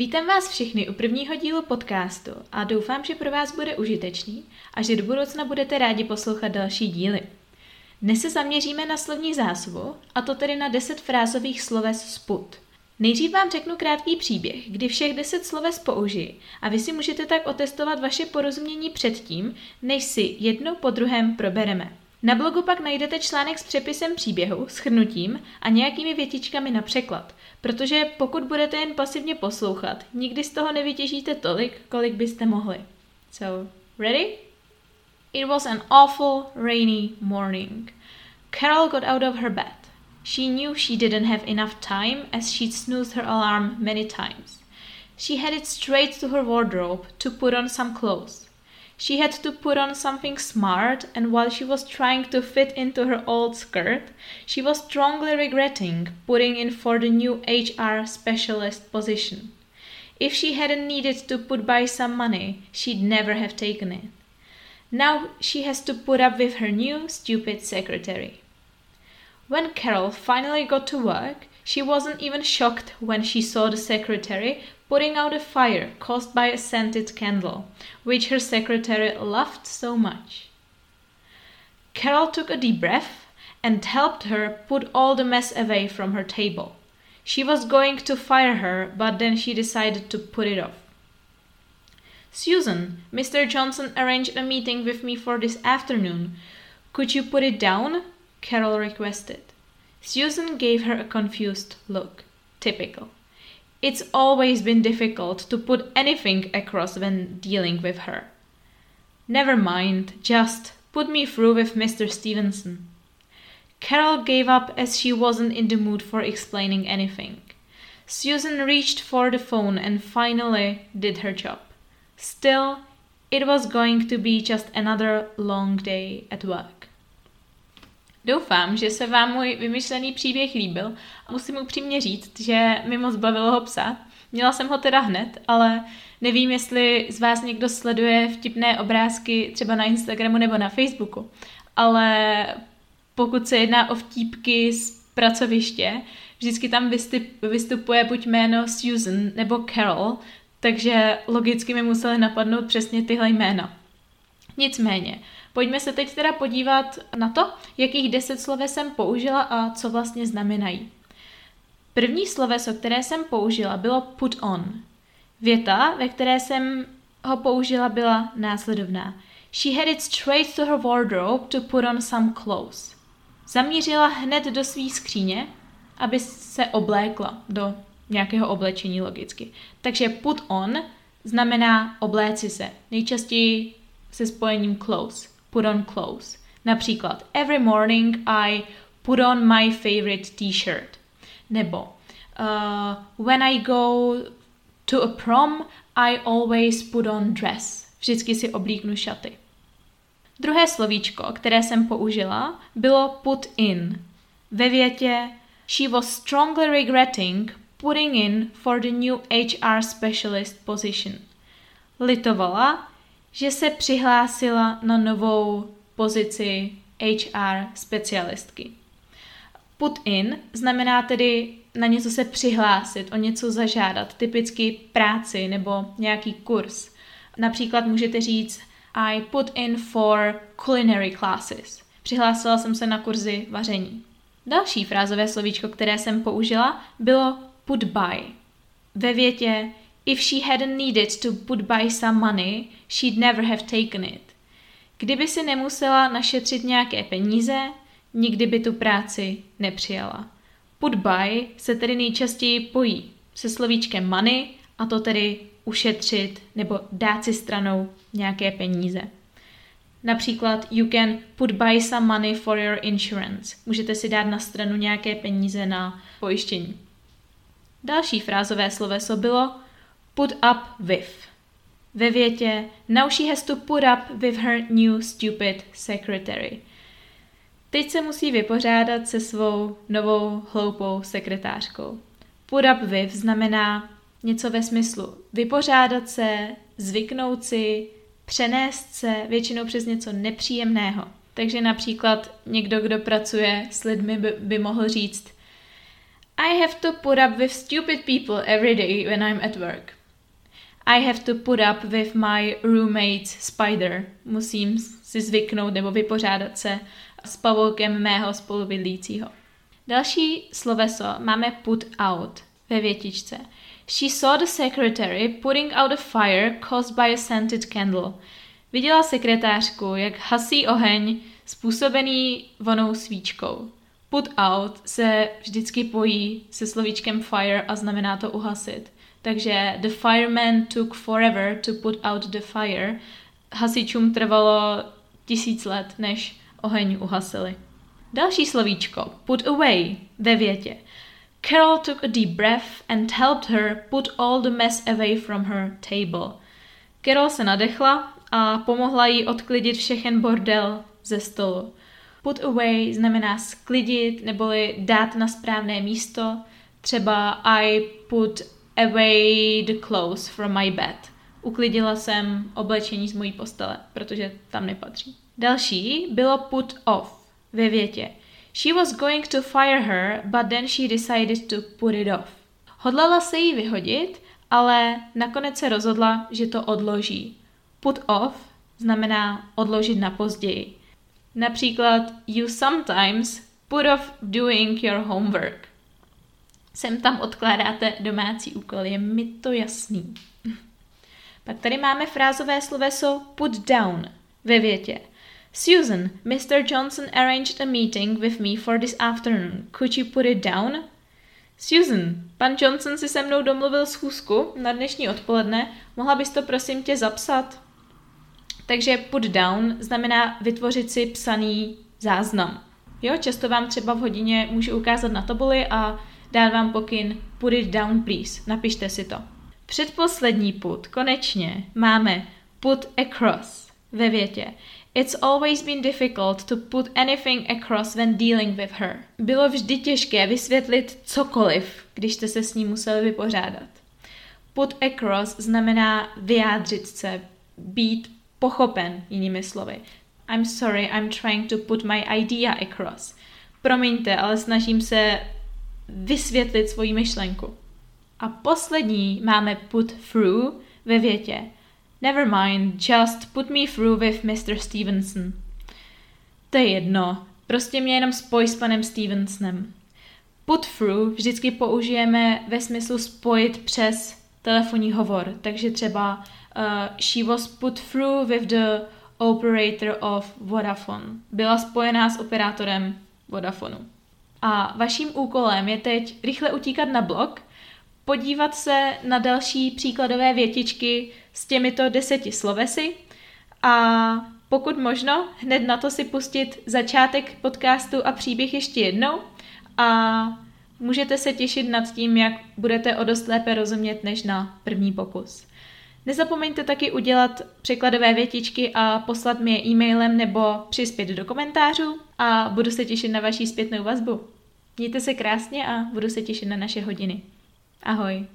Vítám vás všechny u prvního dílu podcastu a doufám, že pro vás bude užitečný a že do budoucna budete rádi poslouchat další díly. Dnes se zaměříme na slovní zásobu, a to tedy na 10 frázových sloves sput. Nejdřív vám řeknu krátký příběh, kdy všech 10 sloves použiji a vy si můžete tak otestovat vaše porozumění předtím, než si jedno po druhém probereme. Na blogu pak najdete článek s přepisem příběhu, shrnutím a nějakými větičkami na překlad, protože pokud budete jen pasivně poslouchat, nikdy z toho nevytěžíte tolik, kolik byste mohli. So, ready? It was an awful rainy morning. Carol got out of her bed. She knew she didn't have enough time as she'd snoozed her alarm many times. She headed straight to her wardrobe to put on some clothes. She had to put on something smart, and while she was trying to fit into her old skirt, she was strongly regretting putting in for the new HR specialist position. If she hadn't needed to put by some money, she'd never have taken it. Now she has to put up with her new stupid secretary. When Carol finally got to work, she wasn't even shocked when she saw the secretary putting out a fire caused by a scented candle, which her secretary loved so much. Carol took a deep breath and helped her put all the mess away from her table. She was going to fire her, but then she decided to put it off. Susan, Mr. Johnson arranged a meeting with me for this afternoon. Could you put it down? Carol requested. Susan gave her a confused look. Typical. It's always been difficult to put anything across when dealing with her. Never mind, just put me through with Mr. Stevenson. Carol gave up as she wasn't in the mood for explaining anything. Susan reached for the phone and finally did her job. Still, it was going to be just another long day at work. Doufám, že se vám můj vymyšlený příběh líbil. Musím upřímně říct, že mi moc bavilo ho psát. Měla jsem ho teda hned, ale nevím, jestli z vás někdo sleduje vtipné obrázky třeba na Instagramu nebo na Facebooku. Ale pokud se jedná o vtípky z pracoviště, vždycky tam vystupuje buď jméno Susan nebo Carol, takže logicky mi museli napadnout přesně tyhle jména. Nicméně, Pojďme se teď teda podívat na to, jakých deset sloves jsem použila a co vlastně znamenají. První sloveso, které jsem použila, bylo put on. Věta, ve které jsem ho použila, byla následovná. She headed straight to her wardrobe to put on some clothes. Zamířila hned do své skříně, aby se oblékla do nějakého oblečení logicky. Takže put on znamená obléci se. Nejčastěji se spojením clothes put on clothes. Například Every morning I put on my favorite t-shirt. Nebo uh, When I go to a prom I always put on dress. Vždycky si oblíknu šaty. Druhé slovíčko, které jsem použila, bylo put in. Ve větě She was strongly regretting putting in for the new HR specialist position. Litovala, že se přihlásila na novou pozici HR specialistky. Put in znamená tedy na něco se přihlásit, o něco zažádat, typicky práci nebo nějaký kurz. Například můžete říct I put in for culinary classes. Přihlásila jsem se na kurzy vaření. Další frázové slovíčko, které jsem použila, bylo put by. Ve větě If she hadn't needed to put by some money, she'd never have taken it. Kdyby si nemusela našetřit nějaké peníze, nikdy by tu práci nepřijala. Put by se tedy nejčastěji pojí se slovíčkem money, a to tedy ušetřit nebo dát si stranou nějaké peníze. Například you can put by some money for your insurance. Můžete si dát na stranu nějaké peníze na pojištění. Další frázové sloveso bylo put up with. Ve větě Now she has to put up with her new stupid secretary. Teď se musí vypořádat se svou novou hloupou sekretářkou. Put up with znamená něco ve smyslu vypořádat se, zvyknout si, přenést se většinou přes něco nepříjemného. Takže například někdo, kdo pracuje s lidmi, by, by mohl říct I have to put up with stupid people every day when I'm at work. I have to put up with my roommate's spider. Musím si zvyknout nebo vypořádat se s pavoukem mého spolubydlícího. Další sloveso máme put out ve větičce. She saw the secretary putting out a fire caused by a scented candle. Viděla sekretářku, jak hasí oheň způsobený vonou svíčkou. Put out se vždycky pojí se slovíčkem fire a znamená to uhasit. Takže the fireman took forever to put out the fire. Hasičům trvalo tisíc let, než oheň uhasili. Další slovíčko, put away, ve větě. Carol took a deep breath and helped her put all the mess away from her table. Carol se nadechla a pomohla jí odklidit všechen bordel ze stolu. Put away znamená sklidit neboli dát na správné místo. Třeba I put away the clothes from my bed. Uklidila jsem oblečení z mojí postele, protože tam nepatří. Další bylo put off ve větě. She was going to fire her, but then she decided to put it off. Hodlala se jí vyhodit, ale nakonec se rozhodla, že to odloží. Put off znamená odložit na později. Například you sometimes put off doing your homework. Sem tam odkládáte domácí úkol, je mi to jasný. Pak tady máme frázové sloveso put down ve větě. Susan, Mr. Johnson arranged a meeting with me for this afternoon. Could you put it down? Susan, pan Johnson si se mnou domluvil schůzku na dnešní odpoledne. Mohla bys to prosím tě zapsat? Takže put down znamená vytvořit si psaný záznam. Jo, často vám třeba v hodině můžu ukázat na tabuli a dát vám pokyn put it down please, napište si to. Předposlední put, konečně, máme put across ve větě. It's always been difficult to put anything across when dealing with her. Bylo vždy těžké vysvětlit cokoliv, když jste se s ní museli vypořádat. Put across znamená vyjádřit se, být pochopen, jinými slovy. I'm sorry, I'm trying to put my idea across. Promiňte, ale snažím se vysvětlit svoji myšlenku. A poslední máme put through ve větě. Never mind, just put me through with Mr. Stevenson. To je jedno, prostě mě jenom spoj s panem Stevensonem. Put through vždycky použijeme ve smyslu spojit přes telefonní hovor, takže třeba uh, she was put through with the operator of Vodafone. Byla spojená s operátorem Vodafonu. A vaším úkolem je teď rychle utíkat na blog, podívat se na další příkladové větičky s těmito deseti slovesy a pokud možno, hned na to si pustit začátek podcastu a příběh ještě jednou a můžete se těšit nad tím, jak budete o dost lépe rozumět než na první pokus. Nezapomeňte taky udělat překladové větičky a poslat mi je e-mailem nebo přispět do komentářů a budu se těšit na vaší zpětnou vazbu. Mějte se krásně a budu se těšit na naše hodiny. Ahoj.